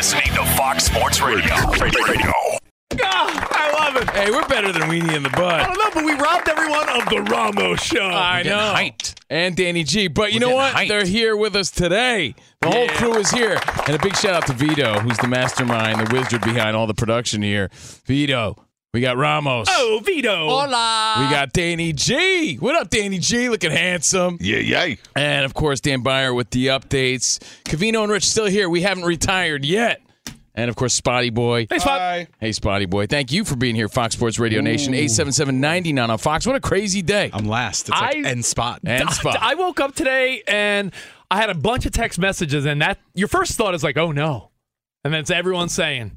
You're listening to Fox Sports Radio. Radio. Ah, I love it. Hey, we're better than Weenie in the Butt. I don't know, but we robbed everyone of the Ramos show. I know. hyped. And Danny G. But you We're know what? hyped. They're here with us today. The whole Yeah. crew is here. And a big shout out to Vito, who's the mastermind, the wizard behind all the production here. Vito, we got Ramos. Oh, Vito. Hola. We got Danny G. What up, Danny G? Looking handsome. Yeah, yay. And of course, Dan Beyer with the updates. Covino and Rich still here. We haven't retired yet. And of course, Spotty Boy. Hey, Spot. Hey, Spotty Boy. Thank you for being here, Fox Sports Radio Nation. 877 on Fox. What a crazy day. I'm last. It's like I- end spot. and Spot. I woke up today and I had a bunch of text messages, and that your first thought is like, oh no. And then it's everyone saying,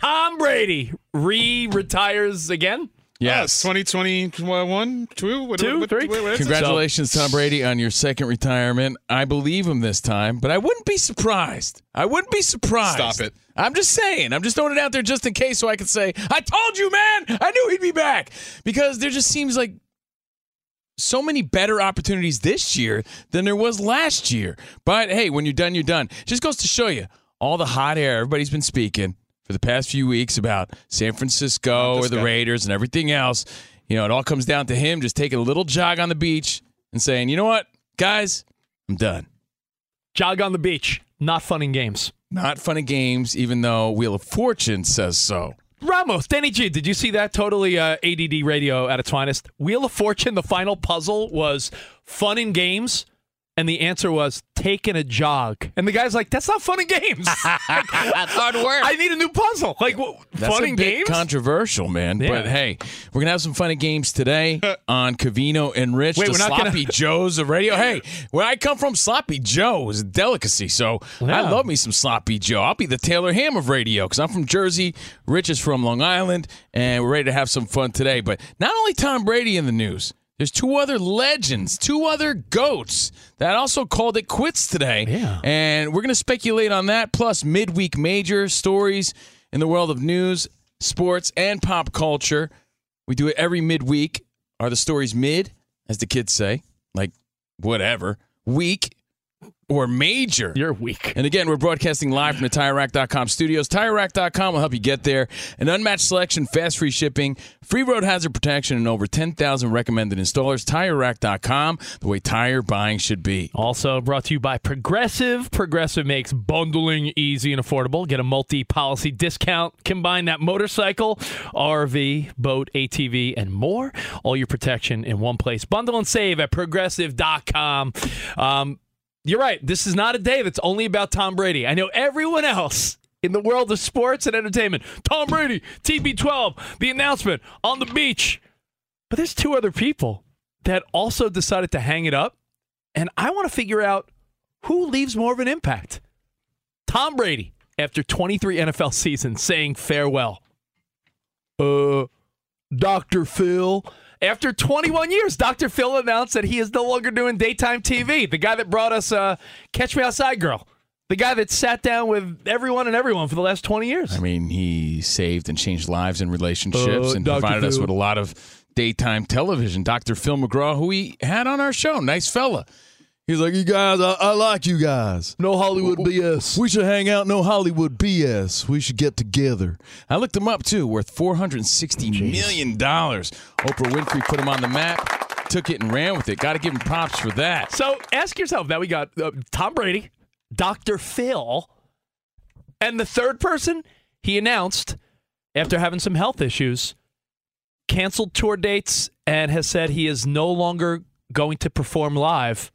Tom Brady re retires again? yes. 2021, two, what, Two, what, three? what- what is it? Congratulations, Tom Brady, on your second retirement. I believe him this time, but I wouldn't be surprised. I wouldn't be surprised. Stop it. I'm just saying. I'm just throwing it out there just in case so I could say, I told you, man. I knew he'd be back. Because there just seems like so many better opportunities this year than there was last year. But hey, when you're done, you're done. Just goes to show you all the hot air everybody's been speaking for the past few weeks about San Francisco or the guy. Raiders and everything else. You know, it all comes down to him just taking a little jog on the beach and saying, you know what, guys, I'm done. Jog on the beach, not fun and games. Not fun and games, even though Wheel of Fortune says so. Ramos, Danny G, did you see that? Totally uh, ADD radio at its finest. Wheel of Fortune, the final puzzle was fun and games, and the answer was taking a jog. And the guy's like, "That's not fun and games. That's hard work. I need a new puzzle. Like wh- That's fun a and bit games." controversial, man. Yeah. But hey, we're gonna have some fun and games today on Covino and Rich, Wait, the we're not gonna- sloppy Joes of radio. Hey, where I come from, sloppy Joe is a delicacy. So I Yeah. love me some sloppy Joe. I'll be the Taylor Ham of radio because I'm from Jersey. Rich is from Long Island, and we're ready to have some fun today. But not only Tom Brady in the news. There's two other legends, two other goats that also called it quits today. Yeah. And we're going to speculate on that, plus midweek major stories in the world of news, sports, and pop culture. We do it every midweek. Are the stories mid, as the kids say? Like, whatever. Weak or major? You're weak. And again, we're broadcasting live from the TireRack.com studios. TireRack.com will help you get there. An unmatched selection, fast free shipping, free road hazard protection, and over 10,000 recommended installers. TireRack.com, the way tire buying should be. Also brought to you by Progressive. Progressive makes bundling easy and affordable. Get a multi policy discount. Combine that motorcycle, RV, boat, ATV, and more. All your protection in one place. Bundle and save at progressive.com. Um, you're right. This is not a day that's only about Tom Brady. I know everyone else in the world of sports and entertainment. Tom Brady, TB12, the announcement on the beach. But there's two other people that also decided to hang it up. And I want to figure out who leaves more of an impact. Tom Brady, after 23 NFL seasons, saying farewell. Uh, Dr. Phil. After 21 years, Dr. Phil announced that he is no longer doing daytime TV. The guy that brought us uh, Catch Me Outside Girl The guy that sat down with everyone and everyone for the last 20 years. I mean, he saved and changed lives and relationships Uh, and Dr. provided us with a lot of daytime television. Dr. Phil McGraw, who we had on our show, nice fella. He's like, you guys, I, I like you guys. no Hollywood BS. We should hang out. No Hollywood BS. We should get together. I looked him up too. Worth four hundred sixty million dollars. Oprah Winfrey put him on the map, took it and ran with it. Got to give him props for that. So ask yourself now we got uh, Tom Brady, Dr. Phil, and the third person he announced after having some health issues, canceled tour dates and has said he is no longer going to perform live.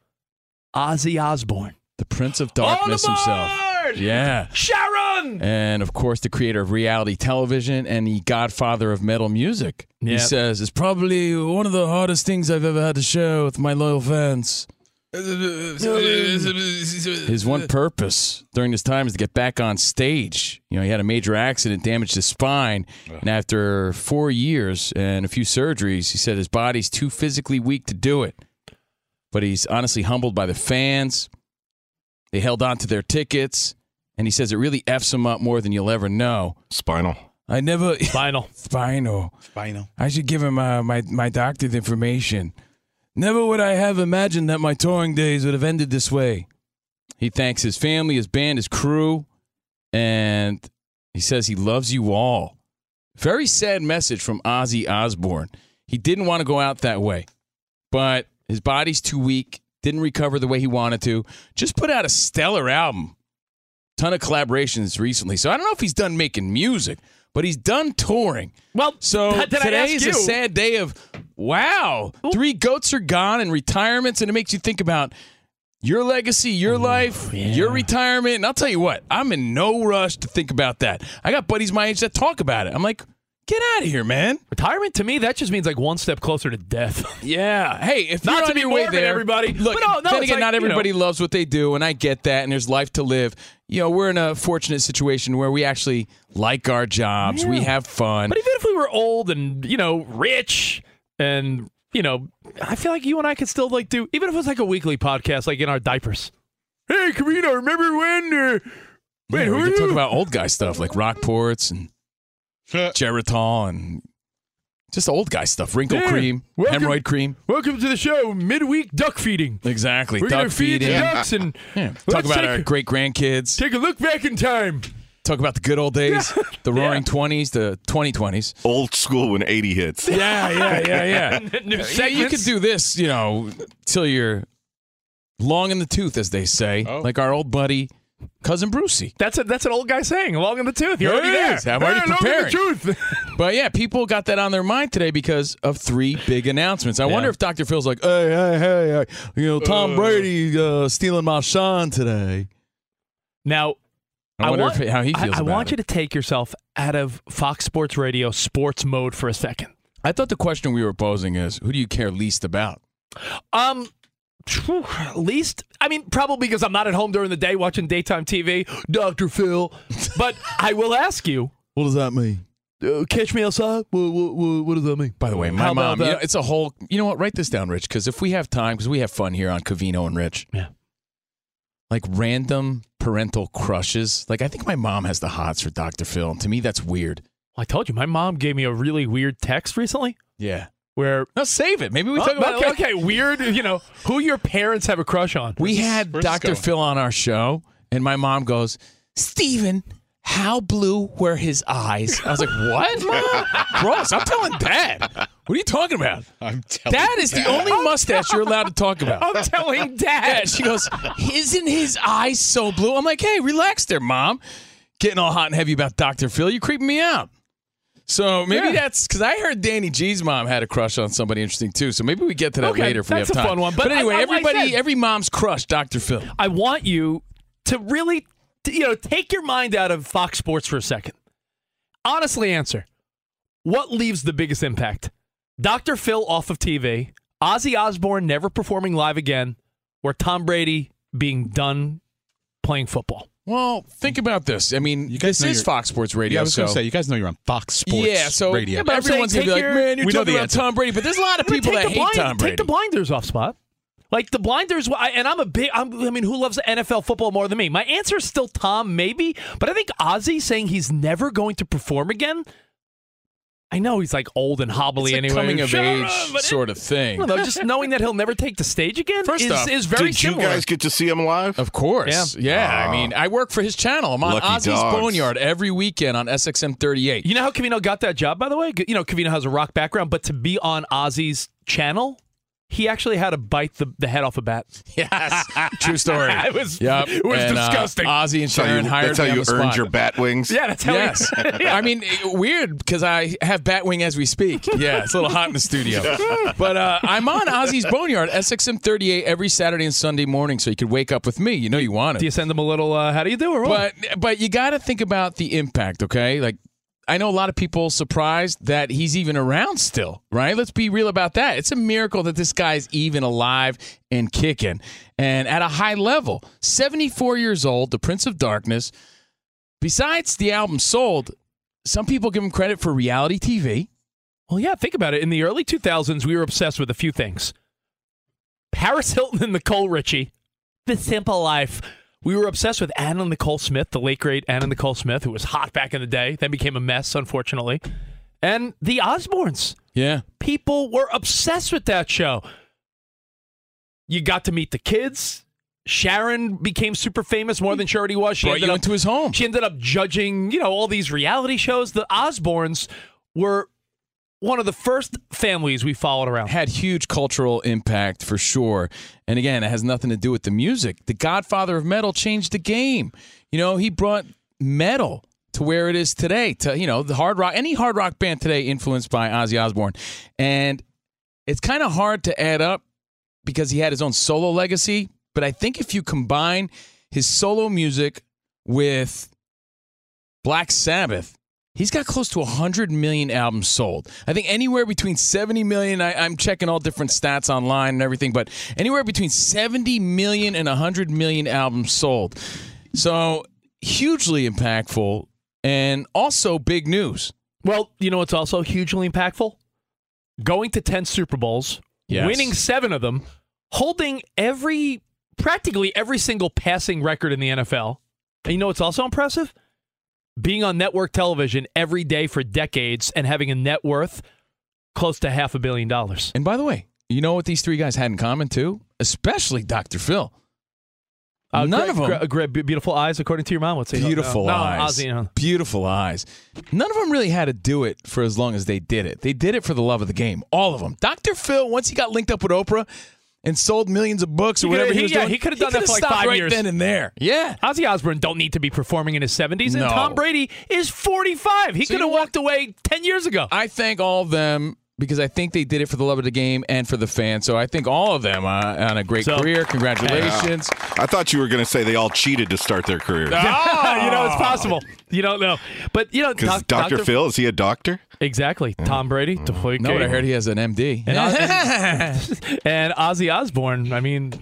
Ozzy Osbourne. The Prince of Darkness himself. Yeah. Sharon! And of course, the creator of reality television and the godfather of metal music. He Yep. says it's probably one of the hardest things I've ever had to share with my loyal fans. His one purpose during this time is to get back on stage. You know, he had a major accident, damaged his spine, and after four years and a few surgeries, he said his body's too physically weak to do it. But he's honestly humbled by the fans. They held on to their tickets, and he says it really f's him up more than you'll ever know. Spinal. I never spinal spinal. Spinal. I should give him uh, my my doctor's information. Never would I have imagined that my touring days would have ended this way. He thanks his family, his band, his crew, and he says he loves you all. Very sad message from Ozzy Osbourne. He didn't want to go out that way, but his body's too weak, didn't recover the way he wanted to. Just put out a stellar album. Ton of collaborations recently. So I don't know if he's done making music, but he's done touring. Well, So today is you? a sad day of wow. Three goats are gone and retirements, and it makes you think about your legacy, your life, your retirement. And I'll tell you what, I'm in no rush to think about that. I got buddies my age that talk about it. I'm like, get out of here, man. Retirement to me, that just means like one step closer to death. Yeah. Hey, if Not to be your way there, everybody. Look, But no, no, then again, like, not you know. everybody loves what they do, and I get that. And there's life to live. You know, we're in a fortunate situation where we actually like our jobs. We have fun. But even if we were old and you know rich and you know, I feel like you and I could still like do even if it was like a weekly podcast, like in our diapers. Hey, Camino, remember when? Uh, wait, Yeah, who we are you? talk about old guy stuff like Rockports and Geritol and just old guy stuff. Wrinkle Yeah. cream, Welcome- hemorrhoid cream. Welcome to the show, midweek duck feeding. Exactly. We're Duck feed feeding. the ducks and Yeah. Talk about take, our great grandkids. take a look back in time. Talk about the good old days, the roaring 20s, the 2020s. Old school when 80 hits. Yeah, yeah, yeah, yeah. New yeah, you could do this, you know, till you're long in the tooth, as they say, Oh. like our old buddy, cousin Brucey. That's a that's an old guy saying, along in the tooth. You're There already it there. is. I'm already Hey, along in the tooth. But yeah, people got that on their mind today because of three big announcements. I wonder if Dr. Phil's like, hey, hey, hey, hey you know, Tom Brady uh, stealing my shine today. now, I wonder want, if, how he I- feels I, about want it. you to take yourself out of Fox Sports Radio sports mode for a second. I thought the question we were posing is, who do you care least about? Um, phew, least, I mean, probably because I'm not at home during the day watching daytime TV, Dr. Phil. But I will ask you, What does that mean? uh, catch me outside? What, what, what, what does that mean? By the way, my How mom. You know, it's a whole, you know what, write this down, Rich, because if we have time, because we have fun here on Covino and Rich. Yeah. Like random parental crushes. Like, I think my mom has the hots for Dr. Phil. And to me, that's weird. I told you, my mom gave me a really weird text recently Yeah. Where. No, save it. Maybe we Oh, talk about okay, okay, weird. You know, who your parents have a crush on? We this- had this Dr. Phil on our show, and my mom goes, Steven, how blue were his eyes? I was like, what, mom? Gross. I'm telling dad. What are you talking about? I'm telling Dad is the only mustache you're allowed to talk about. I'm telling Yeah, dad. she goes, Isn't his eyes so blue? I'm like, Hey, relax there, mom. Getting all hot and heavy about Dr. Phil. You're creeping me out. So maybe Yeah. that's because I heard Danny G's mom had a crush on somebody interesting too. So maybe we get to that Okay, later if we have time. that's a fun one. But anyway, I- I- I everybody, said- every mom's crush, Dr. Phil. I want you to really, to, you know, take your mind out of Fox Sports for a second. Honestly, answer what leaves the biggest impact? Dr. Phil off of TV, Ozzy Osbourne never performing live again, or Tom Brady being done playing football. Well, think about this. I mean, You guys this is Fox Sports Radio. Yeah, I was so going to say, you guys know you're on Fox Sports yeah, so Radio. yeah, but I'm everyone's saying gonna be take like, your- man, you're We know talking the about answer. Tom Brady, but there's a lot of people that the hate blind- Tom Brady. Take the blinders off, Spot. Like the blinders, and I'm a big. I'm, I mean, who loves NFL football more than me? My answer is still Tom, maybe, but I think Ozzy saying he's never going to perform again. I know he's like old and hobbly It's anyway. coming of Shut age up, sort of thing. Know, just knowing that he'll never take the stage again First is, off, is very Did similar. you guys get to see him live? Of course. Yeah. Yeah. I mean, I work for his channel. I'm on Ozzy's dogs. Boneyard every weekend on SXM 38. You know how Covino got that job, by the way? You know, Covino has a rock background, but to be on Ozzy's channel, he actually had to bite the, the head off a bat. Yes. True story. It was- Yep. it was And, uh, disgusting. Ozzy and That's how Sharon you, hired that's how me on you the earned spot. your bat wings. Yeah, that's how Yes. he. I mean, weird because I have Batwing as we speak. Yeah, it's a little hot in the studio. But uh, I'm on Ozzy's Boneyard, SXM 38, every Saturday and Sunday morning, so you could wake up with me. You know you want it. Do you send them a little, uh, how do you do or what? But but you got to think about the impact, okay? Like I know a lot of people surprised that he's even around still, right? Let's be real about that. It's a miracle that this guy's even alive and kicking and at a high level. 74 years old, the Prince of Darkness. Besides the album sold, some people give him credit for reality TV. Well, yeah, think about it. In the early 2000s, we were obsessed with a few things Paris Hilton and Nicole Richie, The Simple Life. We were obsessed with Anna and Nicole Smith, the late great Anna Nicole Smith, who was hot back in the day, then became a mess, unfortunately. And the Osbournes. Yeah. People were obsessed with that show. You got to meet the kids. Sharon became super famous more than she already was. She Brought ended you up into his home. she ended up judging, you know, all these reality shows. The Osbournes were one of the first families we followed around. had huge cultural impact for sure. And again, it has nothing to do with the music. The Godfather of metal changed the game. You know, he brought metal to where it is today. To you know, the hard rock, any hard rock band today influenced by Ozzy Osbourne, and it's kind of hard to add up because he had his own solo legacy. But I think if you combine his solo music with Black Sabbath, He's got close to 100 million albums sold. I think anywhere between 70 million, I, I'm checking all different stats online and everything, but anywhere between 70 million and 100 million albums sold. So hugely impactful and also big news. Well, you know what's also hugely impactful? Going to 10 Super Bowls, Yes. winning seven of them, holding every, practically every single passing record in the NFL. And you know what's also impressive? Being on network television every day for decades and having a net worth close to half a billion dollars. And by the way, you know what these three guys had in common too? Especially Dr. Phil. Uh, None Greg- of them. Greg, beautiful eyes, according to your mom. Would say Beautiful no, no, eyes. Ozzy, you know. Beautiful eyes. None of them really had to do it for as long as they did it. They did it for the love of the game. All of them. Dr. Phil, once he got linked up with Oprah and sold millions of books or whatever could've- he he- was yeah, doing, he could've done that could've for like five right years. then and there. Yeah. Ozzy Osbourne don't need to be performing in his 70s, and No. Tom Brady is 45. He So could have walked away 10 years ago. I thank all of them because I think they did it for the love of the game and for the fans. So I think all of them uh, on a great So- career. Congratulations. I thought you were going to say they all cheated to start their career. you know, it's possible. You don't know. But, you know, Because Doc- Dr. Phil, is he a doctor? Exactly. Tom Brady. deflategate. No, but I heard he has an MD. And, Oz- and Ozzy Osbourne, I mean,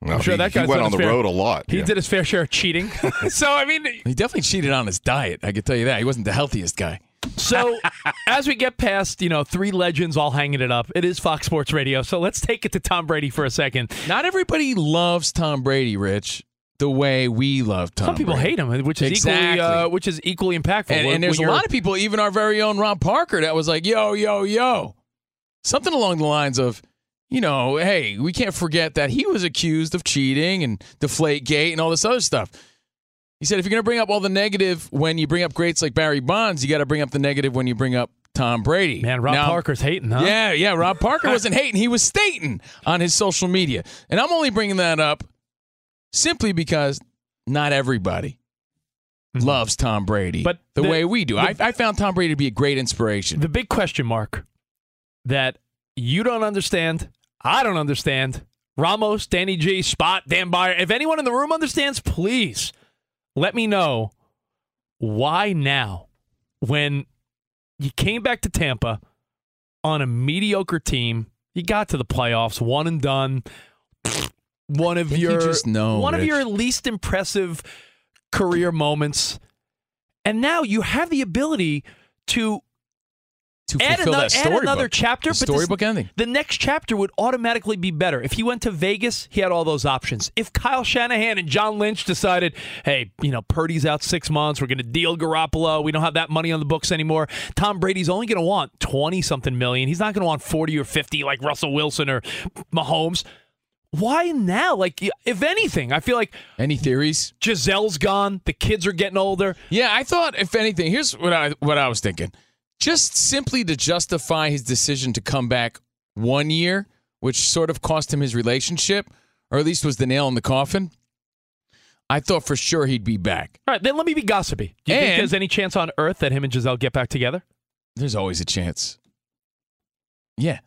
No, I'm sure he, that guy went on the fair- road a lot. he yeah. did his fair share of cheating. so, I mean, he definitely cheated on his diet. I can tell you that. He wasn't the healthiest guy. So, as we get past, you know, three legends all hanging it up, it is Fox Sports Radio. So let's take it to Tom Brady for a second. Not everybody loves Tom Brady, Rich, the way we love Tom Some people Brady. hate him, which is equally, Exactly. uh, which is equally impactful. And, When- and there's a lot of people, even our very own Rob Parker, that was like, yo, yo, yo. Something along the lines of, you know, hey, we can't forget that he was accused of cheating and deflate gate and all this other stuff. He said, if you're going to bring up all the negative when you bring up greats like Barry Bonds, you got to bring up the negative when you bring up Tom Brady. Man, Rob Now- Parker's hating, huh? Yeah, yeah. Rob Parker wasn't hating. He was stating on his social media. And I'm only bringing that up simply because not everybody loves Tom Brady Mm-hmm. But the, the- way we do. the- I, I found Tom Brady to be a great inspiration. The big question mark that you don't understand, I don't understand. Ramos, Danny G, Spot, Dan Beyer. If anyone in the room understands, please let me know why now, when you came back to Tampa on a mediocre team, you got to the playoffs, one and done. One of you your just know, one of your least impressive career moments, and now you have the ability to to add fulfill ano- that add storybook. another chapter, The but this- storybook ending. The next chapter would automatically be better. If he went to Vegas, he had all those options. If Kyle Shanahan and John Lynch decided, hey, you know, Purdy's out six months, we're going to deal Garoppolo, we don't have that money on the books anymore. Tom Brady's only going to want twenty something million. He's not going to want forty or fifty like Russell Wilson or Mahomes. Why now? Like, if anything, I feel like Any theories? Gisele's gone. The kids are getting older. Yeah, I thought if anything, here's what I what I was thinking. Just simply to justify his decision to come back one year, which sort of cost him his relationship, or at least was the nail in the coffin. I thought for sure he'd be back. All right, then let me be gossipy. Do you think there's any chance on earth that him and Gisele get back together? There's always a chance. Yeah,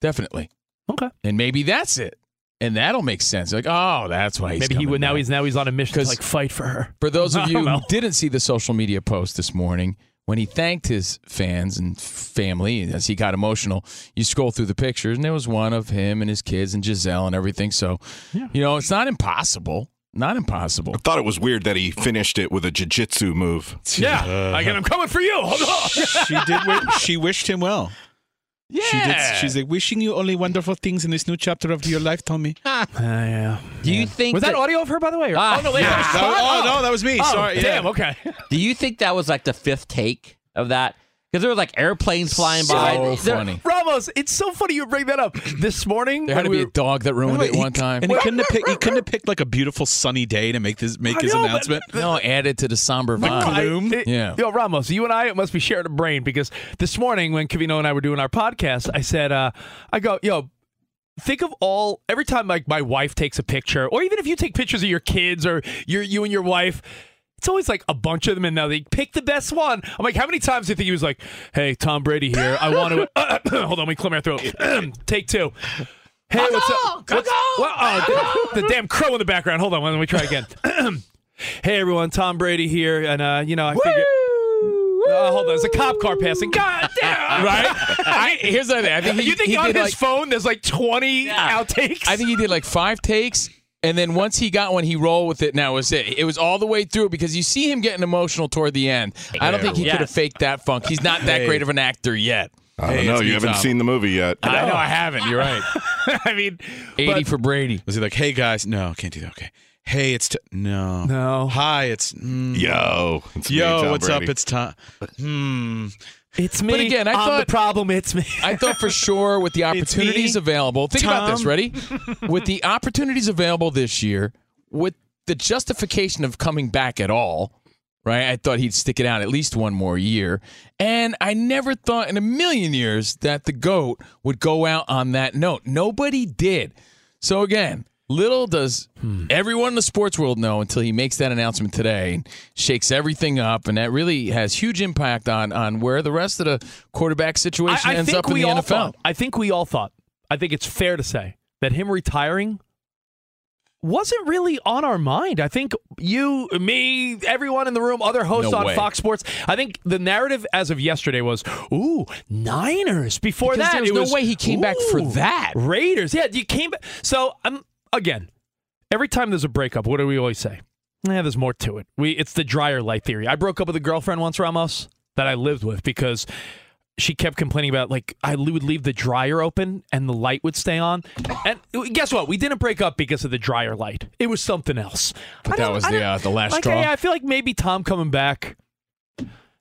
definitely. Okay. And maybe that's it. And that'll make sense. Like, oh, that's why he's Maybe he would now back. he's now he's on a mission to like fight for her. For those of you who didn't see the social media post this morning, when he thanked his fans and family as he got emotional, you scroll through the pictures, and there was one of him and his kids and Gisele and everything. So, you know, it's not impossible. Not impossible. I thought it was weird that he finished it with a jiu-jitsu move. Yeah, again, I'm coming for you. Hold on. she did. wi- She wished him well. Yeah. She did. She's like wishing you only wonderful things in this new chapter of your life, Tommy. Uh, yeah. Do you think Was that audio of her, by the way? or- Ah, oh no, wait, yeah. that was That oh, no, that was me. Oh, Sorry. Damn. yeah. Okay. Do you think that was like the fifth take of that? Because there were like airplanes flying by. So There- funny. Ramos, it's so funny you bring that up. This morning, There had to when be we a dog that ruined Wait, it he- one time. and he couldn't have picked. He couldn't have picked like a beautiful sunny day to make this make I his know, but- announcement. no, added to the somber No, vibe. I- gloom? it- Yeah. Yo, Ramos, you and I must be sharing a brain because this morning when Covino and I were doing our podcast, I said, uh, I go, yo, think of all every time like my wife takes a picture, or even if you take pictures of your kids or your you and your wife. It's always like a bunch of them, and now they pick the best one. I'm like, how many times do you think he was like, "Hey, Tom Brady here. I want to." hold on, let me clear my throat. Take two. Hey, what's up? What's, what, oh, the, the damn crow in the background. Hold on, let me try again. hey, everyone, Tom Brady here, and uh, you know, I figured. Uh, hold on, there's a cop car passing. God damn! Right? I, here's the thing. I think he, you think he on did his like, phone there's like 20 outtakes? I think he did like five takes, and then once he got one, he rolled with it. Now was it? It was all the way through because you see him getting emotional toward the end. I don't think he could have faked that funk. He's not that Hey. great of an actor yet. I don't Hey, know. You haven't Tom. seen the movie yet. I know I haven't. You're right. I mean, Eighty but- for Brady. Was he like, "Hey guys, no, can't do that." Okay. Hey, it's t- no, No. Hi, it's mm, Yo, it's me, Yo, Tom what's Brady. up? It's Tom. Hmm. It's me. But again, I I'm the problem. It's me. I thought for sure with the opportunities available. Think about this. Ready? with the opportunities available this year, with the justification of coming back at all, right? I thought he'd stick it out at least one more year. And I never thought in a million years that the GOAT would go out on that note. Nobody did. So again, little does everyone in the sports world know until he makes that announcement today shakes everything up. And that really has huge impact on, on where the rest of the quarterback situation I, I ends up in the NFL. thought. I think we all thought. I think it's fair to say that him retiring wasn't really on our mind. I think you, me, everyone in the room, other hosts No on way. Fox Sports. I think the narrative as of yesterday was, "Ooh, Niners." Before Because that, there was it no was, way he came back for that." Raiders. Yeah, you came back. So I'm. um, again, every time there's a breakup, what do we always say? Yeah, there's more to it. We it's the dryer light theory. I broke up with a girlfriend once, Ramos, that I lived with because she kept complaining about like I would leave the dryer open and the light would stay on. And guess what? We didn't break up because of the dryer light. It was something else. But I that was the, uh, the last like, straw. yeah, I feel like maybe Tom coming back.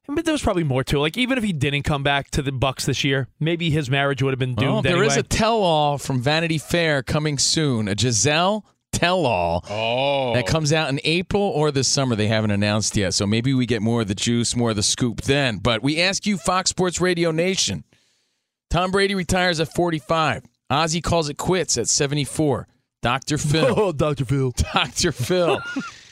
But there was probably more to it. Like even if he didn't come back to the Bucs this year, maybe his marriage would have been doomed Well, there anyway. is a tell-all from Vanity Fair coming soon. A Gisele tell-all Oh, that comes out in April or this summer. They haven't announced yet, so maybe we get more of the juice, more of the scoop then. But we ask you, Fox Sports Radio Nation. Tom Brady retires at 45. Ozzy calls it quits at 74. Dr. Phil, oh, Dr. Phil. Dr. Phil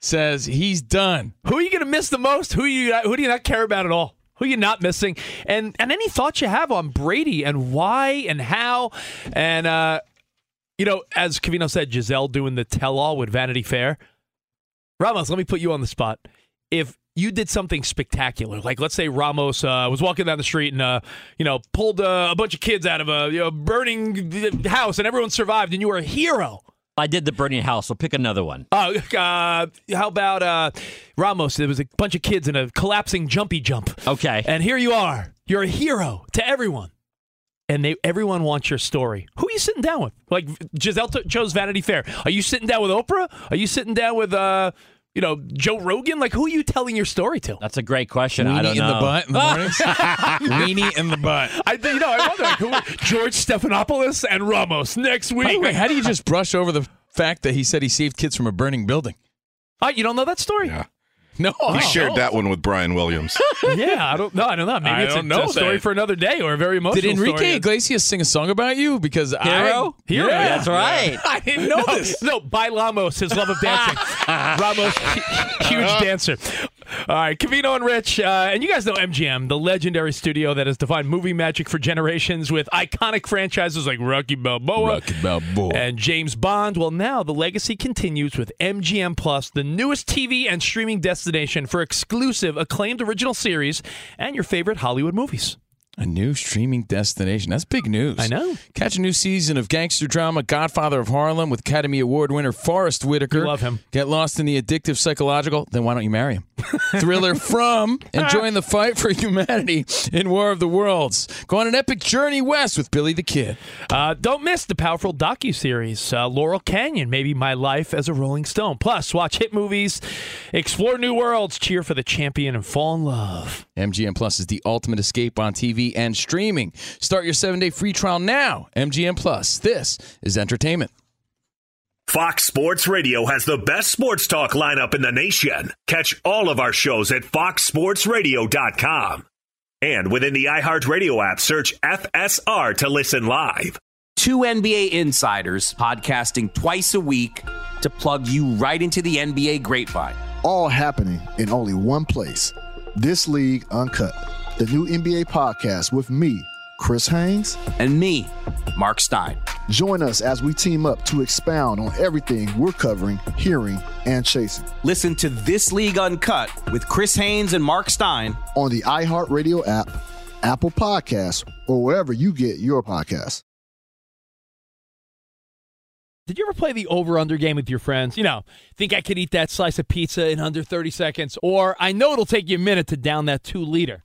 says he's done. Who are you going to miss the most? Who you who do you not care about at all? Who are you not missing? And and any thoughts you have on Brady and why and how? And uh, you know, as Covino said, Gisele doing the tell-all with Vanity Fair. Ramos, let me put you on the spot. If you did something spectacular, like let's say Ramos uh, was walking down the street and uh, you know pulled uh, a bunch of kids out of a you know, burning house and everyone survived, and you were a hero. I did the burning house, so pick another one. Uh, uh, how about uh, Ramos? There was a bunch of kids in a collapsing jumpy jump. Okay. And here you are. You're a hero to everyone. And they everyone wants your story. Who are you sitting down with? Like Gisele t- chose Vanity Fair. Are you sitting down with Oprah? Are you sitting down with uh, you know, Joe Rogan? Like who are you telling your story to? That's a great question. Weenie I don't in know. the butt in the mornings. Weenie in the butt. I think you know. I wonder like, who George Stephanopoulos and Ramos next By the week. way, how do you just brush over the fact that he said he saved kids from a burning building? Oh, you don't know that story? Yeah. No, He I shared don't. that one with Brian Williams. yeah, I don't know. I don't know. Maybe I it's a, know a story that. for another day or a very emotional Did Enrique story. Iglesias sing a song about you? Because Hero? I, Hero, Yeah. That's right. I didn't know no, this. no, by Lamos, his love of dancing. Ramos, huge uh, dancer. All right, Covino and Rich, uh, and you guys know MGM, the legendary studio that has defined movie magic for generations with iconic franchises like Rocky Balboa Rocky Balboa. and James Bond. Well, now the legacy continues with MGM Plus, the newest TV and streaming destination for exclusive, acclaimed original series and your favorite Hollywood movies. A new streaming destination. That's big news. I know. Catch a new season of gangster drama Godfather of Harlem with Academy Award winner Forest Whitaker. Love him. Get lost in the addictive psychological, then why don't you marry him? Thriller from and join the fight for humanity in War of the Worlds. Go on an epic journey west with Billy the Kid. Uh, don't miss the powerful docu-series uh, Laurel Canyon, maybe my life as a Rolling Stone. Plus, watch hit movies, explore new worlds, cheer for the champion, and fall in love. MGM Plus is the ultimate escape on TV and streaming. Start your seven-day free trial now. MGM Plus. This is entertainment. Fox Sports Radio has the best sports talk lineup in the nation. Catch all of our shows at foxsportsradio.com. And within the iHeartRadio app, search FSR to listen live. Two NBA insiders podcasting twice a week to plug you right into the NBA grapevine. all happening in only one place. This League Uncut, the new NBA podcast with me, Chris Haynes. And me, Mark Stein. Join us as we team up to expound on everything we're covering, hearing, and chasing Listen to This League Uncut with Chris Haynes and Mark Stein. on the iHeartRadio app, Apple Podcasts, or wherever you get your podcasts. Did you ever play the over-under game with your friends? You know, think I could eat that slice of pizza in under 30 seconds, or I know it'll take you a minute to down that two-liter.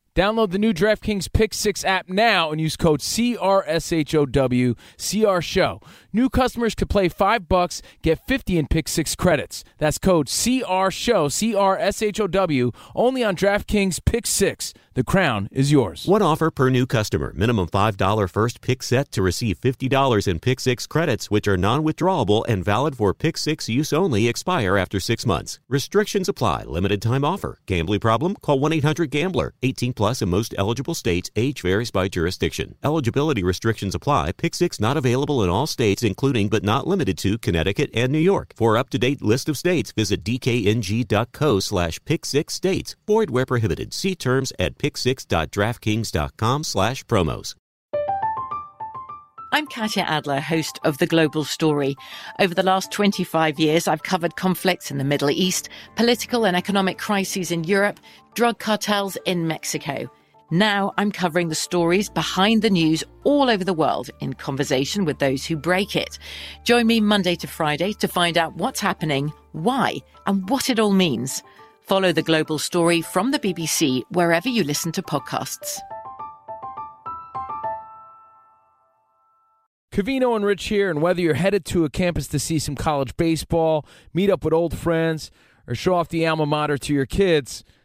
Download the new DraftKings Pick Six app now and use code CRSHOW CR New customers could play five bucks, get fifty in Pick Six credits. That's code CR Show CRSHOW only on DraftKings Pick Six. The crown is yours. One offer per new customer. Minimum $5 first pick set to receive $50 in Pick Six credits, which are non withdrawable and valid for Pick Six use only, expire after six months. Restrictions apply. Limited time offer. Gambling problem? Call 1 800 Gambler. 18 plus in most eligible states. Age varies by jurisdiction. Eligibility restrictions apply. Pick Six not available in all states, including but not limited to Connecticut and New York. For up to date list of states, visit dkng.co slash pick six states. Void where prohibited. See terms at pick6.draftkings.com slash promos. I'm Katya Adler, host of The Global Story. Over the last 25 years, I've covered conflicts in the Middle East, political and economic crises in Europe, drug cartels in Mexico. Now I'm covering the stories behind the news all over the world in conversation with those who break it. Join me Monday to Friday to find out what's happening, why, and what it all means. Follow The Global Story from the BBC wherever you listen to podcasts. Covino and Rich here, and whether you're headed to a campus to see some college baseball, meet up with old friends, or show off the alma mater to your kids,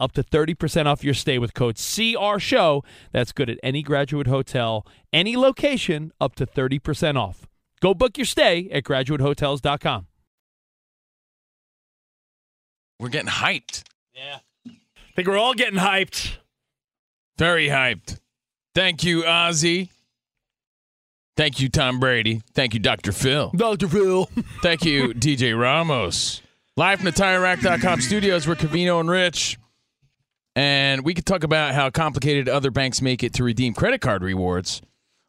up to 30% off your stay with code CR Show. That's good at any graduate hotel, any location, up to 30% off. Go book your stay at graduatehotels.com. We're getting hyped. Yeah. I think we're all getting hyped. Very hyped. Thank you, Ozzy. Thank you, Tom Brady. Thank you, Dr. Phil. Dr. Phil. Thank you, DJ Ramos. Live from the TireRack.com studios, we're Covino and Rich. And we could talk about how complicated other banks make it to redeem credit card rewards.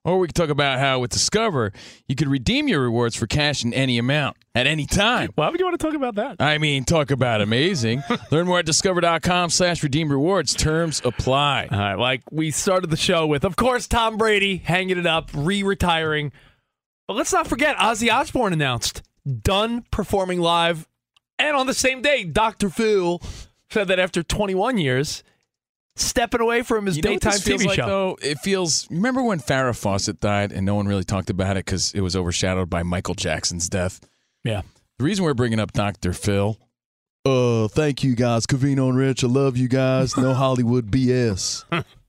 Or we could talk about how with Discover, you could redeem your rewards for cash in any amount at any time. Why would you want to talk about that? I mean, talk about amazing. Learn more at discover.com slash redeem rewards. Terms apply. All right, like we started the show with, of course, Tom Brady hanging it up, re retiring. But let's not forget, Ozzy Osbourne announced done performing live. And on the same day, Dr. Phil said that after 21 years, stepping away from his You daytime TV like, show. Though it feels. Remember when Farrah Fawcett died, and no one really talked about it because it was overshadowed by Michael Jackson's death. Yeah. The reason we're bringing up Dr. Phil. Uh, thank you guys, Covino and Rich. I love you guys. No Hollywood BS.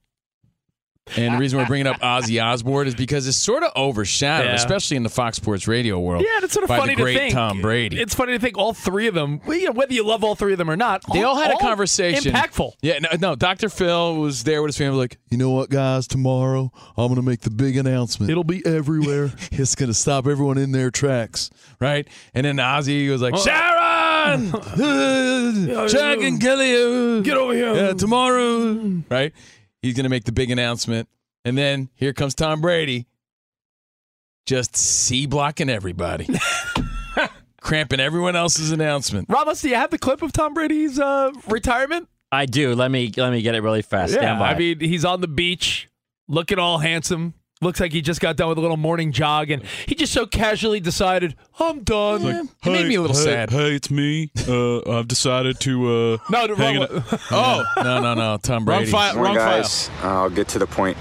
and the reason we're bringing up Ozzy Osbourne is because it's sort of overshadowed, Yeah. especially in the Fox Sports Radio world. Yeah, and it's sort of funny the great to think. Tom Brady. It's funny to think all three of them, well, you know, whether you love all three of them or not, They all had a conversation. Impactful. Yeah, no, no. Dr. Phil was there with his family, like, you know what, guys? Tomorrow I'm going to make the big announcement. It'll be everywhere. it's going to stop everyone in their tracks, right? And then Ozzy was like, Oh. Sharon, uh, Jack and Kelly, uh, Get over here. yeah, tomorrow, right? He's going to make the big announcement, and then here comes Tom Brady, just C blocking everybody, cramping everyone else's announcement. Ramos, do you have the clip of Tom Brady's uh, retirement? I do. Let me let me get it really fast. Stand by. I mean, he's on the beach, looking all handsome. Looks like he just got done with a little morning jog, and he just so casually decided, "I'm done." it made me a little hey, sad. Hey, it's me. Uh, I've decided to. Uh, no, the hang wrong one. Oh no no no! Tom Brady. Come on, guys. I'll get to the point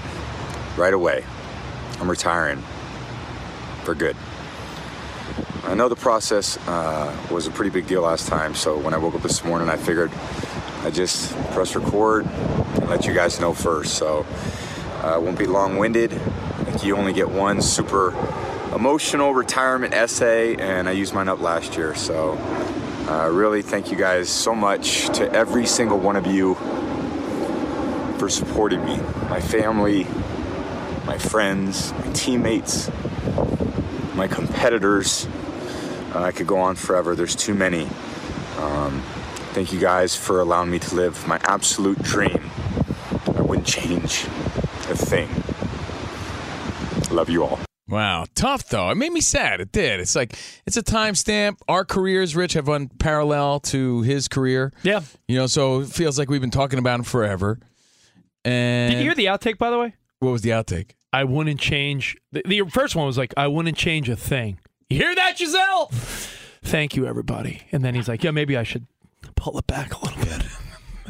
right away. I'm retiring for good. I know the process uh, was a pretty big deal last time, so when I woke up this morning, I figured I'd just press record and let you guys know first. So uh, won't be long-winded. Think you only get one super emotional retirement essay, and I used mine up last year. So uh, really, thank you guys so much to every single one of you for supporting me, my family, my friends, my teammates, my competitors. Uh, I could go on forever. There's too many. Um, thank you guys for allowing me to live my absolute dream. I wouldn't change a thing. Love you all. Wow, tough though. It made me sad. It did. It's like it's a timestamp. Our careers, Rich, have run parallel to his career. Yeah. You know, so it feels like we've been talking about him forever. And Did you hear the outtake, by the way? what was the outtake? I wouldn't change. The, the first one was like, I wouldn't change a thing. You hear that, Gisele? Thank you, everybody. And then he's like, yeah, maybe I should pull it back a little bit.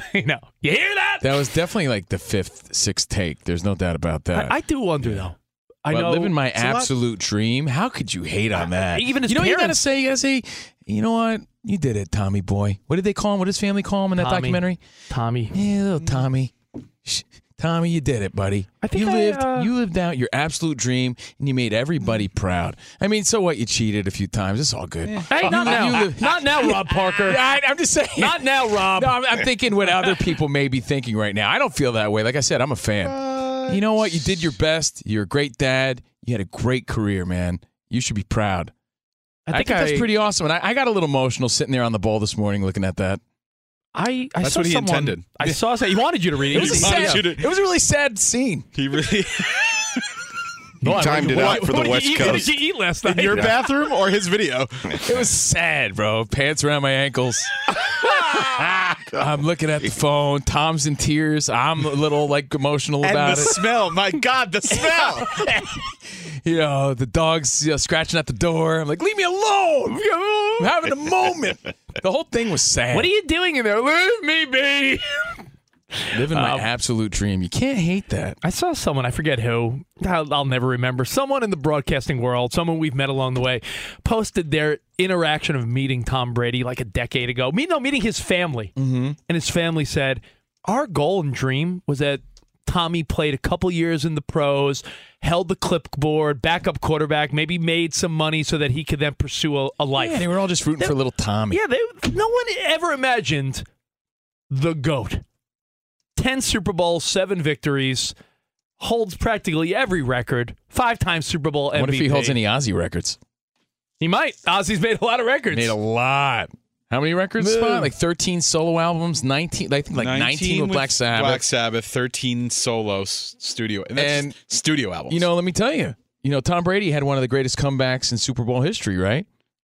you know, you hear that? That was definitely like the fifth, sixth take. There's no doubt about that. I, I do wonder though. I But know living my absolute dream. How could you hate on that? even his you know, what you gotta say, you gotta say, you know what? You did it, Tommy boy. What did they call him? What did his family call him in that Tommy. documentary? Tommy. Yeah, little Tommy. Tommy, you did it, buddy. I think you I, lived. uh, you lived out your absolute dream, and you made everybody proud. I mean, so what? You cheated a few times. It's all good. Hey, You not now. live- Not now, Rob Parker. I, I'm just saying. Not now, Rob. No, I'm, I'm thinking what other people may be thinking right now. I don't feel that way. Like I said, I'm a fan. You know what? You did your best. You're a great dad. You had a great career, man. You should be proud. I think, that's I- pretty awesome. And I, I got a little emotional sitting there on the ball this morning looking at that. I, I That's saw what he someone, intended. I saw. He wanted you to read it. It was, a He wanted sad, to- it was a really sad scene. He really. He timed it out for the what West did you What Coast. did you eat last In night? your bathroom or his video? It was sad, bro. Pants around my ankles. I'm looking at the phone. Tom's in tears. I'm a little like emotional And about the it. smell. My God, the smell. you know, the dog's you know, scratching at the door. I'm like, leave me alone. I'm having a moment. The whole thing was sad. What are you doing in there? Leave me be. Living my Um, absolute dream. You can't hate that. I saw someone, I forget who, I'll, I'll never remember, someone in the broadcasting world, someone we've met along the way, posted their interaction of meeting Tom Brady like a decade ago. Me, no, meeting his family. Mm-hmm. And his family said, Our goal and dream was that Tommy played a couple years in the pros, held the clipboard, backup quarterback, maybe made some money so that he could then pursue a, a life. Yeah, they were all just rooting for little Tommy. Yeah, they, no one ever imagined the GOAT. 10 Super Bowls, seven victories, holds practically every record, five times Super Bowl MVP. What if he holds any Ozzy records? He might. Ozzy's made a lot of records. Made a lot. How many records? Spot? Like 13 solo albums, 19, I think like 19, with Black Sabbath. Black Sabbath, 13 solo studio. And, that's And, studio albums. You know, let me tell you. You know, Tom Brady had one of the greatest comebacks in Super Bowl history, right?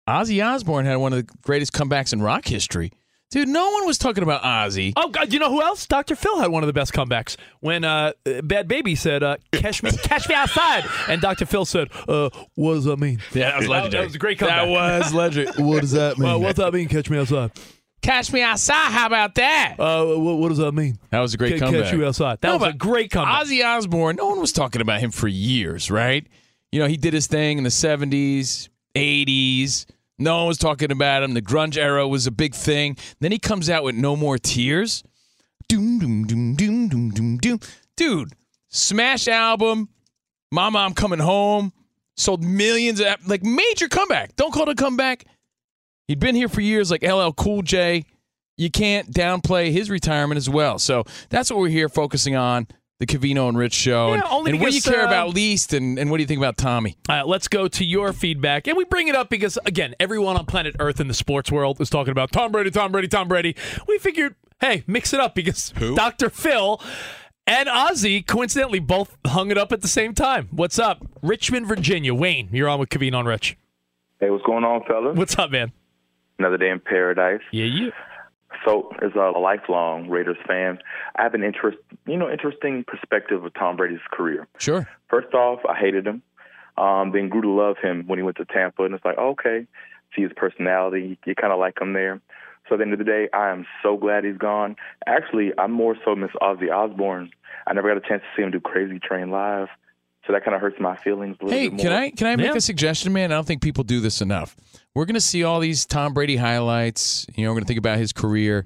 Ozzy Osbourne had one of the greatest comebacks in rock history. Dude, no one was talking about Ozzy. Oh God! You know who else? Dr. Phil had one of the best comebacks when uh, Bhad Bhabie said, uh, "Catch me, catch me outside," and Dr. Phil said, uh, "What does that mean?" Yeah, that was legendary. That was a great comeback. That was legendary. what does that mean? Well, what's that mean? Catch me outside. Catch me outside. How about that? Uh, what, what does that mean? That was a great Ca- comeback. Catch you outside. That No, was a great comeback. Ozzy Osbourne, no one was talking about him for years, right? You know, he did his thing in the 70s, 80s. No one was talking about him. The grunge era was a big thing. Then he comes out with No More Tears. Doom, doom, doom, doom, doom, doom, doom. Dude, smash album. Mama, I'm coming home. Sold millions of, like, major comeback. Don't call it a comeback. He'd been here for years, like LL Cool J. You can't downplay his retirement as well. So that's what we're here focusing on the Covino and Rich show. Yeah, and only and what do you care uh, about least? And, and what do you think about Tommy? Uh, let's go to your feedback. And we bring it up because, again, everyone on planet Earth in the sports world is talking about Tom Brady, Tom Brady, Tom Brady. We figured, hey, mix it up because Dr. Phil and Ozzy coincidentally both hung it up at the same time. What's up? Richmond, Virginia. Wayne, you're on with Covino and Rich. Hey, what's going on, fellas? What's up, man? Another day in paradise. Yeah, yeah. So, as a lifelong Raiders fan, I have an interest, you know, interesting perspective of Tom Brady's career. Sure. First off, I hated him. Um, then grew to love him when he went to Tampa, and it's like, okay, see his personality. You kind of like him there. So at the end of the day, I am so glad he's gone. Actually, I'm more so Miss Ozzy Osbourne. I never got a chance to see him do Crazy Train live, so that kind of hurts my feelings a little Hey, bit more. can I can I make Yeah. a suggestion, man? I don't think people do this enough. We're gonna see all these Tom Brady highlights. You know, we're gonna think about his career.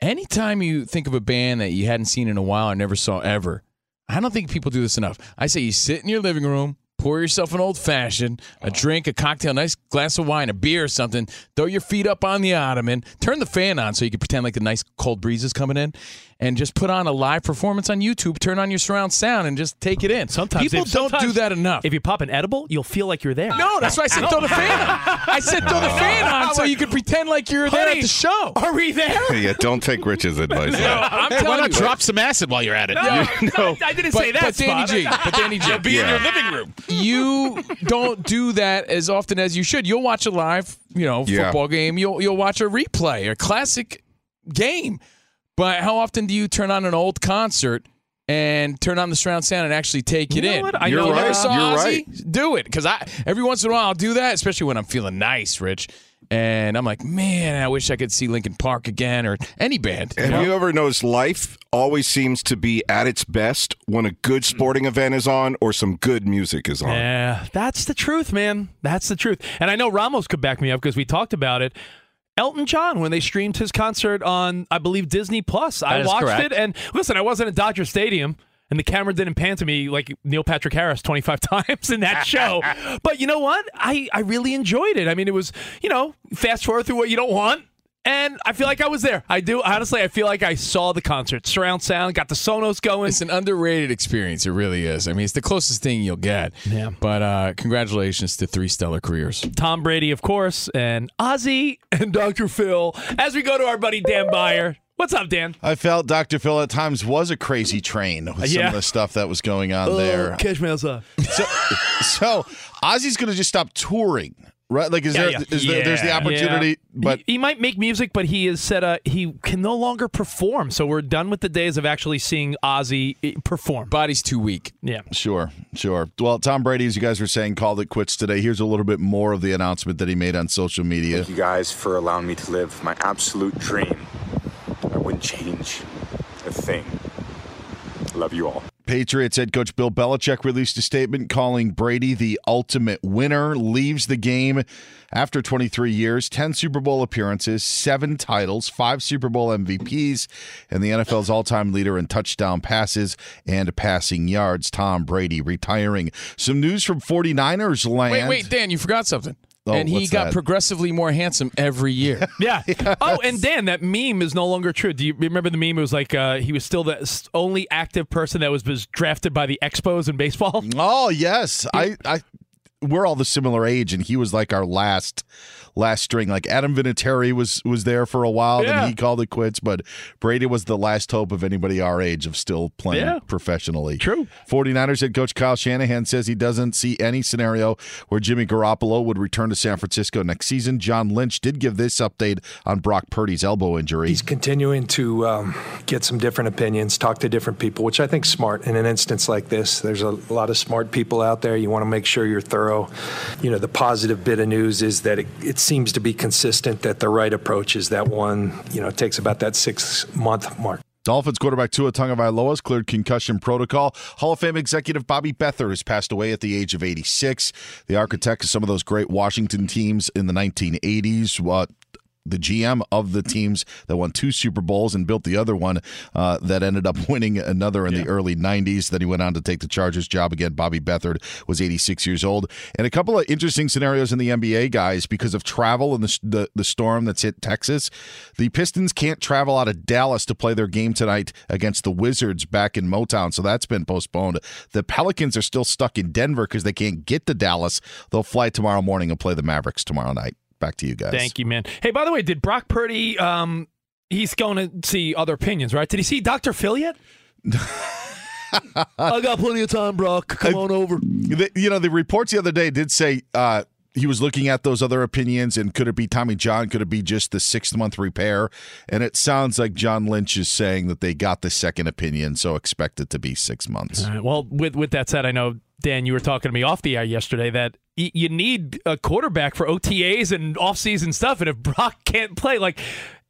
Anytime you think of a band that you hadn't seen in a while or never saw ever, I don't think people do this enough. I say you sit in your living room, pour yourself an old fashioned, a drink, a cocktail, a nice glass of wine, a beer or something, throw your feet up on the ottoman, turn the fan on so you can pretend like the nice cold breeze is coming in, and just put on a live performance on YouTube, turn on your surround sound, and just take it in. Sometimes people if- don't do that enough. If you pop an edible, you'll feel like you're there. No, that's why I said throw the fan on. I said throw the fan on so you can pretend like you're there at the show. Are we there? yeah, don't take Rich's advice. no, I'm hey, why telling not you. drop some acid while you're at it? Yeah, no. I didn't But, say that. but Danny Spot. G, but Danny G, Be in your living room. you don't do that as often as you should. You'll watch a live, you know, Yeah. football game. You'll you'll watch a replay, a classic game. But how often do you turn on an old concert and turn on the surround sound and actually take You it in? what? I you know never that. saw You're Ozzy? right. Do it because I every once in a while I'll do that, especially when I'm feeling nice, Rich. And I'm like, man, I wish I could see Linkin Park again or any band. you Have know? you ever noticed life always seems to be at its best when a good sporting event is on or some good music is on? Yeah, that's the truth, man. That's the truth. And I know Ramos could back me up because we talked about it. Elton John, when they streamed his concert on, I believe, Disney Plus, I watched correct. it. And listen, I wasn't at Dodger Stadium. And the camera didn't pan to me like Neil Patrick Harris 25 times in that show. but you know what? I, I really enjoyed it. I mean, it was, you know, fast forward through what you don't want. And I feel like I was there. I do. Honestly, I feel like I saw the concert. Surround sound, got the Sonos going. It's an underrated experience. It really is. I mean, it's the closest thing you'll get. Yeah. But uh, congratulations to three stellar careers. Tom Brady, of course, and Ozzy and Dr. Phil. As we go to our buddy Dan Beyer, What's up, Dan? I felt Dr. Phil at times was a crazy train with some of the stuff that was going on Oh, there. catch me outside. So, so Ozzy's going to just stop touring, right? Like, is Yeah, there? yeah. Is there there's the opportunity, Yeah. but he, he might make music, but he is said uh, he can no longer perform. So we're done with the days of actually seeing Ozzy eh, perform. Body's too weak. Yeah. Sure, sure. Well, Tom Brady, as you guys were saying, called it quits today. Here's a little bit more of the announcement that he made on social media. Thank you guys for allowing me to live my absolute dream. I wouldn't change a thing. Love you all. Patriots head coach Bill Belichick released a statement calling Brady the ultimate winner, leaves the game after 23 years, 10 Super Bowl appearances, seven titles, five Super Bowl MVPs, and the NFL's all time leader in touchdown passes and passing yards. Tom Brady retiring. Some news from 49ers land. Wait, wait, Dan, you forgot something. Oh, and he got that? progressively more handsome every year. Yeah. Oh, and Dan, that meme is no longer true. Do you remember the meme? It was like uh, he was still the only active person that was, was drafted by the Expos in baseball. Oh yes, I, I, we're all the similar age, and he was like our last, last string. Like Adam Vinatieri was was there for a while, Yeah. then he called it quits. But Brady was the last hope of anybody our age of still playing Yeah. professionally. True. 49ers head coach Kyle Shanahan says he doesn't see any scenario where Jimmy Garoppolo would return to San Francisco next season. John Lynch did give this update on Brock Purdy's elbow injury. He's continuing to um, get some different opinions, talk to different people, which I think smart. In an instance like this, there's a lot of smart people out there. You want to make sure you're thorough. You know, the positive bit of news is that it, it seems to be consistent that the right approach is that one, you know, takes about that six month mark. Dolphins quarterback Tua Tagovailoa cleared concussion protocol. Hall of Fame executive Bobby Beathard has passed away at the age of 86. The architect of some of those great Washington teams in the 1980s. What uh, the GM of the teams that won two Super Bowls and built the other one uh, that ended up winning another in the early 90s. Then he went on to take the Chargers job again. Bobby Beathard was 86 years old. And a couple of interesting scenarios in the NBA, guys, because of travel and the, the, the storm that's hit Texas. The Pistons can't travel out of Dallas to play their game tonight against the Wizards back in Motown, so that's been postponed. The Pelicans are still stuck in Denver because they can't get to Dallas. They'll fly tomorrow morning and play the Mavericks tomorrow night. Back to you guys. Thank you, man. Hey, by the way, did Brock Purdy? Um, he's going to see other opinions, right? Did he see Dr. Phil yet? I got plenty of time, Brock. Come on over. The, you know, the reports the other day did say uh, he was looking at those other opinions and could it be Tommy John? Could it be just the six month repair? And it sounds like John Lynch is saying that they got the second opinion, so expect it to be six months. All right, well, with with that said, I know Dan, you were talking to me off the air yesterday that y- you need a quarterback for OTAs and off-season stuff, and if Brock can't play, like,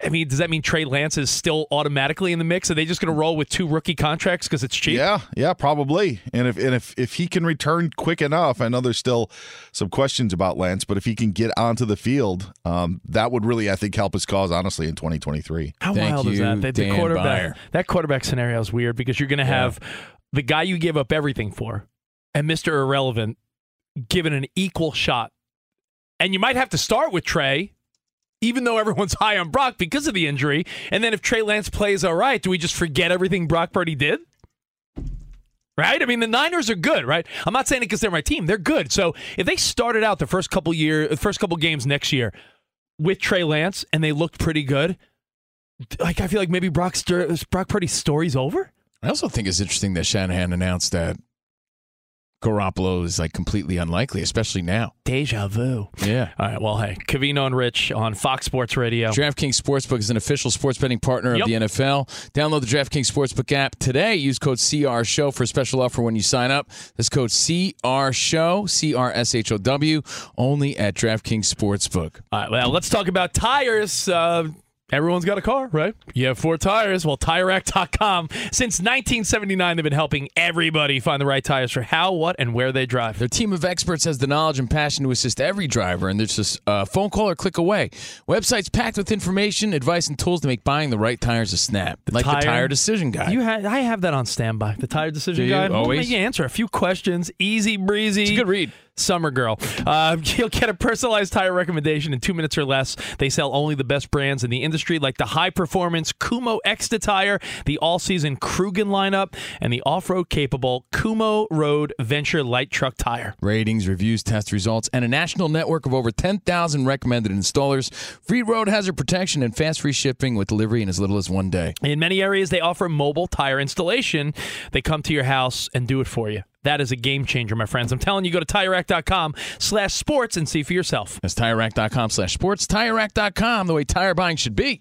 I mean, does that mean Trey Lance is still automatically in the mix? Are they just going to roll with two rookie contracts because it's cheap? Yeah, yeah, probably. And if and if if he can return quick enough, I know there's still some questions about Lance, but if he can get onto the field, um, that would really, I think, help his cause honestly in 2023. How wild is that? That the Dan quarterback Beyer. that quarterback scenario is weird because you're going to have the guy you give up everything for and Mr. Irrelevant given an equal shot. And you might have to start with Trey, even though everyone's high on Brock because of the injury. And then if Trey Lance plays all right, do we just forget everything Brock Purdy did? Right? I mean, the Niners are good, right? I'm not saying it because they're my team. They're good. So if they started out the first couple year, the first couple games next year with Trey Lance and they looked pretty good, like I feel like maybe Brock Stur- Brock Purdy's story's over. I also think it's interesting that Shanahan announced that Garoppolo is like completely unlikely, especially now. Deja vu. Yeah. All right. Well, hey, Covino and Rich on Fox Sports Radio. DraftKings Sportsbook is an official sports betting partner Yep. of the NFL. Download the DraftKings Sportsbook app today. Use code CR Show for a special offer when you sign up. This code CR Show, C R S H O W, only at DraftKings Sportsbook. All right. Well, let's talk about tires. Uh, everyone's got a car, right? You have four tires. Well, TireRack.com. Since 1979, they've been helping everybody find the right tires for how, what, and where they drive. Their team of experts has the knowledge and passion to assist every driver, and there's just uh, a phone call or click away. Websites packed with information, advice, and tools to make buying the right tires a snap. like the Tire Decision Guide. You ha- I have that on standby. The tire decision Do you? guide. We'll Always? make you answer a few questions. Easy breezy. It's a good read. Summer Girl. Uh, you'll get a personalized tire recommendation in two minutes or less. They sell only the best brands in the industry, like the high performance Kumho Ecsta tire, the all season Crugen lineup, and the off road capable Kumho Road Venture light truck tire. Ratings, reviews, test results, and a national network of over 10,000 recommended installers. Free road hazard protection and fast free shipping with delivery in as little as one day. In many areas, they offer mobile tire installation. They come to your house and do it for you. That is a game changer, my friends. I'm telling you, go to TireRack.com slash sports and see for yourself. That's TireRack.com slash sports. TireRack.com, the way tire buying should be.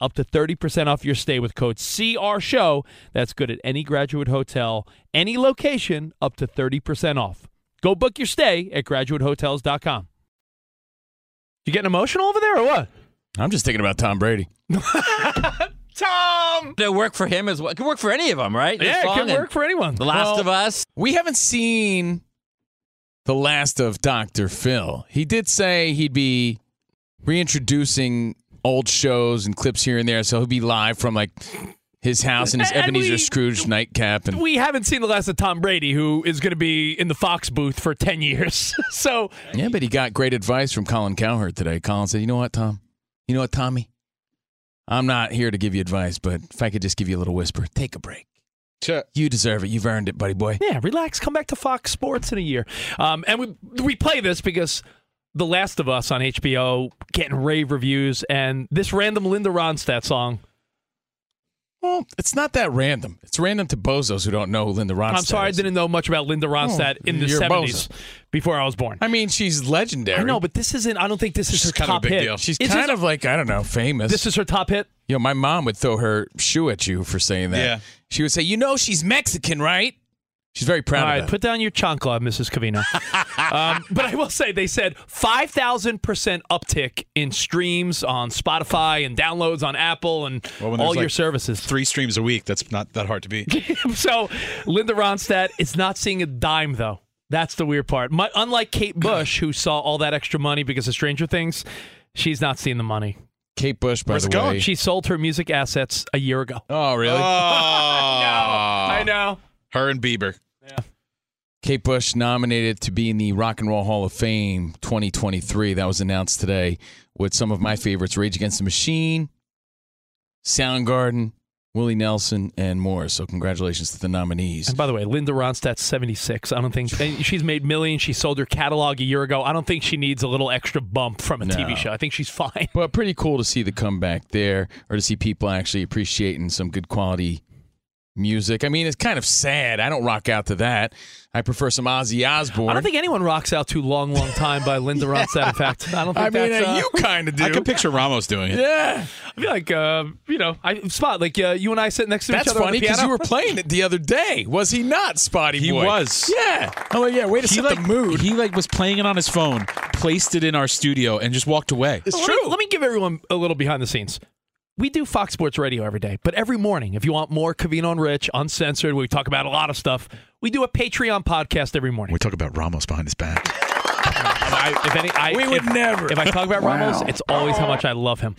up to 30% off your stay with code CR Show. That's good at any graduate hotel, any location, up to 30% off. Go book your stay at graduatehotels.com. You getting emotional over there or what? I'm just thinking about Tom Brady. Tom! It work for him as well. It could work for any of them, right? Yeah, it could work for anyone. The Last Well, of Us. We haven't seen the last of Dr. Phil. He did say he'd be reintroducing old shows and clips here and there, so he'll be live from like his house in his And Ebenezer we- Scrooge nightcap. And We haven't seen the last of Tom Brady, who is going to be in the Fox booth for 10 years. so, yeah, but he got great advice from Colin Cowherd today. Colin said, "You know what, Tom? You know what, Tommy? I'm not here to give you advice, but if I could just give you a little whisper, take a break. Sure. You deserve it. You've earned it, buddy boy. yeah, relax. Come back to Fox Sports in a year. Um, and we, we play this because The Last of Us on HBO getting rave reviews, and this random Linda Ronstadt song. Well, it's not that random. It's random to bozos who don't know who Linda Ronstadt I'm sorry, I didn't know much about Linda oh, Ronstadt Oh, in the 70s bozo. before I was born. I mean, she's legendary. I know, but this isn't. I don't think this is her kind of top a big hit. deal. She's Is kind this- of like I don't know, famous. This is her top hit. You know, my mom would throw her shoe at you for saying that. Yeah. She would say, "You know, she's Mexican, right?" She's very proud All of right, that. put down your chancla, Mrs. Covino. um, but I will say, they said 5,000% uptick in streams on Spotify and downloads on Apple and Well, all there's, your like, services. Three streams a week. That's not that hard to beat. so Linda Ronstadt is not seeing a dime, though. That's the weird part. My, unlike Kate Bush, who saw all that extra money because of Stranger Things, she's not seeing the money. Kate Bush, by Where's the it going? way. She sold her music assets a year ago. oh, really? I know. Her and Bieber. Yeah. Kate Bush nominated to be in the Rock and Roll Hall of Fame 2023. That was announced today with some of my favorites Rage Against the Machine, Soundgarden, Willie Nelson, and more. So, congratulations to the nominees. And by the way, Linda Ronstadt's 76. I don't think she's made millions. She sold her catalog a year ago. I don't think she needs a little extra bump from a No. TV show. I think she's fine. But pretty cool to see the comeback there or to see people actually appreciating some good quality music. I mean, it's kind of sad. I don't rock out to that. I prefer some Ozzy Osbourne. I don't think anyone rocks out to "Long, Long Time" by Linda Ronstadt. In fact, I don't think I mean, that's. uh, uh, you kind of do. I can picture Ramos doing it. Yeah, I feel like uh, you know, I spot like uh, you and I sit next to That's each other. That's funny because because you were playing it the other day. Was he not, Spotty He Boy? was. Yeah. Oh yeah. Way to He set like the mood. he like was playing it on his phone, placed it in our studio, and just walked away. It's Let true. Me, let me give everyone a little behind the scenes. We do Fox Sports Radio every day, but every morning, if you want more Covino and Rich, uncensored, we talk about a lot of stuff. We do a Patreon podcast every morning. We talk about Ramos behind his back. I, if any, I, We would if- never. If I talk about Ramos, it's always how much I love him.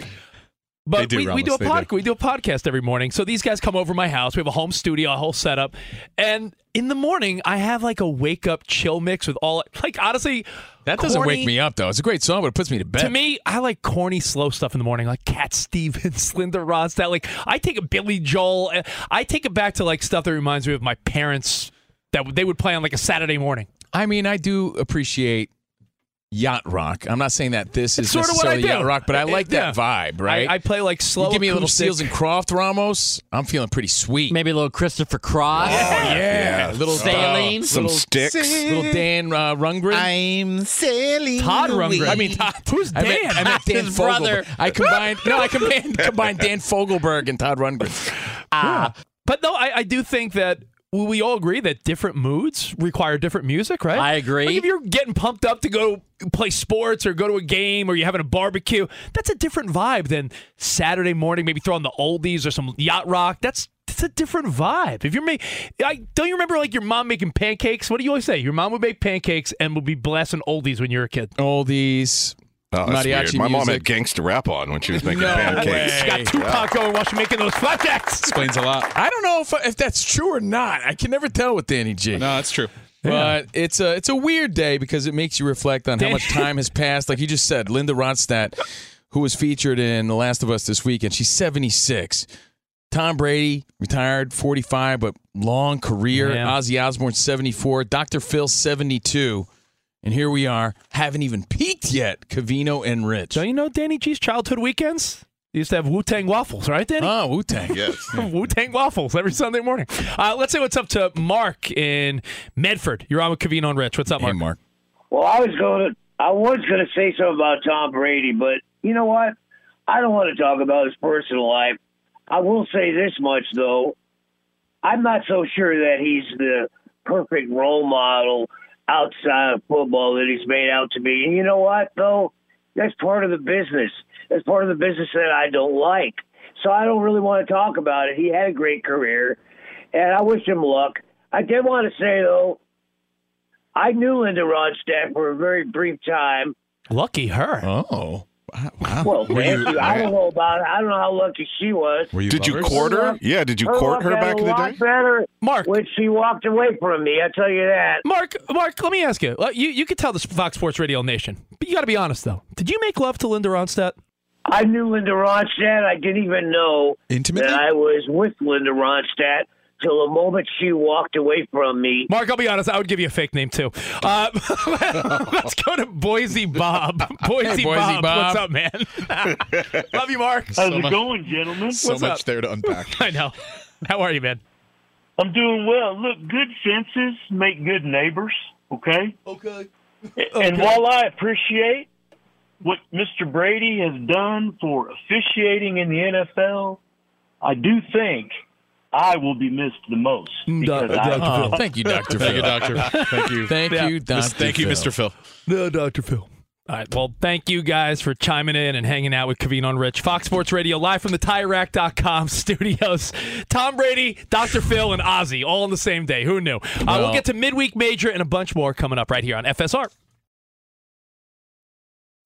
But do, we, we do a do. we do a podcast every morning. So these guys come over my house. We have a home studio, a whole setup, and in the morning I have like a wake up chill mix with all like honestly. that doesn't wake me up though. It's a great song, but it puts me to bed. To me, I like corny, slow stuff in the morning, like Cat Stevens, Linda Ronstadt. Like I take a Billy Joel. uh, I take it back to like stuff that reminds me of my parents that they would play on like a Saturday morning. I mean, I do appreciate yacht rock. I'm not saying that this is It's sorta what I necessarily do. yacht rock, but I It- like that yeah. vibe, right? I, I play like slow. you give me a little acoustic. Seals and Croft Ramos. I'm feeling pretty sweet. Maybe a little Christopher Cross. Oh yeah, little Sailing. Some little, sticks. Little Dan uh, Rundgren. I'm sailing. Todd Rundgren. I mean, Todd, Who's I meant, Dan? I meant Dan His Fogelberg. brother. I combined. no, I combined, combined Dan Fogelberg and Todd Rundgren. Ah, but no, I, I do think that we all agree that different moods require different music, right? I agree. Like if you're getting pumped up to go play sports or go to a game or you're having a barbecue, that's a different vibe than Saturday morning. Maybe throw on the oldies or some yacht rock. That's that's a different vibe. If you're making, I don't you remember like your mom making pancakes? What do you always say? Your mom would make pancakes and would be blasting oldies when you were a kid. Oldies. Oh, that's Mariachi weird. My mom music. had gangster rap on when she was making No pancakes. way. Got Tupac going while she's making those flapjacks. Explains a lot. I don't know if if that's true or not. I can never tell with Danny G. No, that's true. But it's a it's a weird day because it makes you reflect on how much time has passed. Like you just said, Linda Ronstadt, who was featured in The Last of Us this weekend, she's 76. Tom Brady retired 45, but long career. Yeah. Ozzy Osbourne 74. Dr. Phil 72. And here we are, haven't even peaked yet. Covino and Rich. Don't you know Danny G's childhood weekends? He used to have Wu Tang waffles, right, Danny? Oh, Wu Tang. Yes. Wu Tang waffles every Sunday morning. Uh, let's say what's up to Mark in Medford. You're on with Covino and Rich. What's up, Mark? Hey, Mark. Well, I was going to, I was going to say something about Tom Brady, but you know what? I don't want to talk about his personal life. I will say this much though. I'm not so sure that he's the perfect role model outside of football that he's made out to be. And you know what though? That's part of the business. That's part of the business that I don't like. So I don't really want to talk about it. He had a great career, and I wish him luck. I did want to say though, I knew Linda Ronstadt for a very brief time. Lucky her. Oh. Wow. Well, Were you- you. I don't know about. It. I don't know how lucky she was. Were you Did you court her? Yeah, did you court her back in the lot day? Better Mark. when she walked away from me. I tell you that. Mark, Mark, let me ask you. You you could tell the Fox Sports Radio Nation, but you got to be honest though. Did you make love to Linda Ronstadt? I knew Linda Ronstadt. I didn't even know Intimately? that I was with Linda Ronstadt till the moment she walked away from me. Mark, I'll be honest. I would give you a fake name too. Uh, let's go to Boise Bob. Boise, Boise Bob. Bob. What's up, man? Love you, Mark. How's it going, gentlemen? So What's much up? there to unpack. I know. How are you, man? I'm doing well. Look, good fences make good neighbors, okay? Okay. And while I appreciate what Mr. Brady has done for officiating in the NFL, I do think I will be missed the most. Because I, Oh, thank you, Dr. Thank you, Phil. doctor. Thank you. Thank Yeah. you, Dr. Mis- Thank you, Mr. Phil. No, Dr. Phil. All right. Well, thank you guys for chiming in and hanging out with Covino and Rich. Fox Sports Radio, live from the TireRack.com studios. Tom Brady, Dr. Phil, and Ozzy all on the same day. Who knew? Uh, we'll Well- get to midweek major and a bunch more coming up right here on FSR.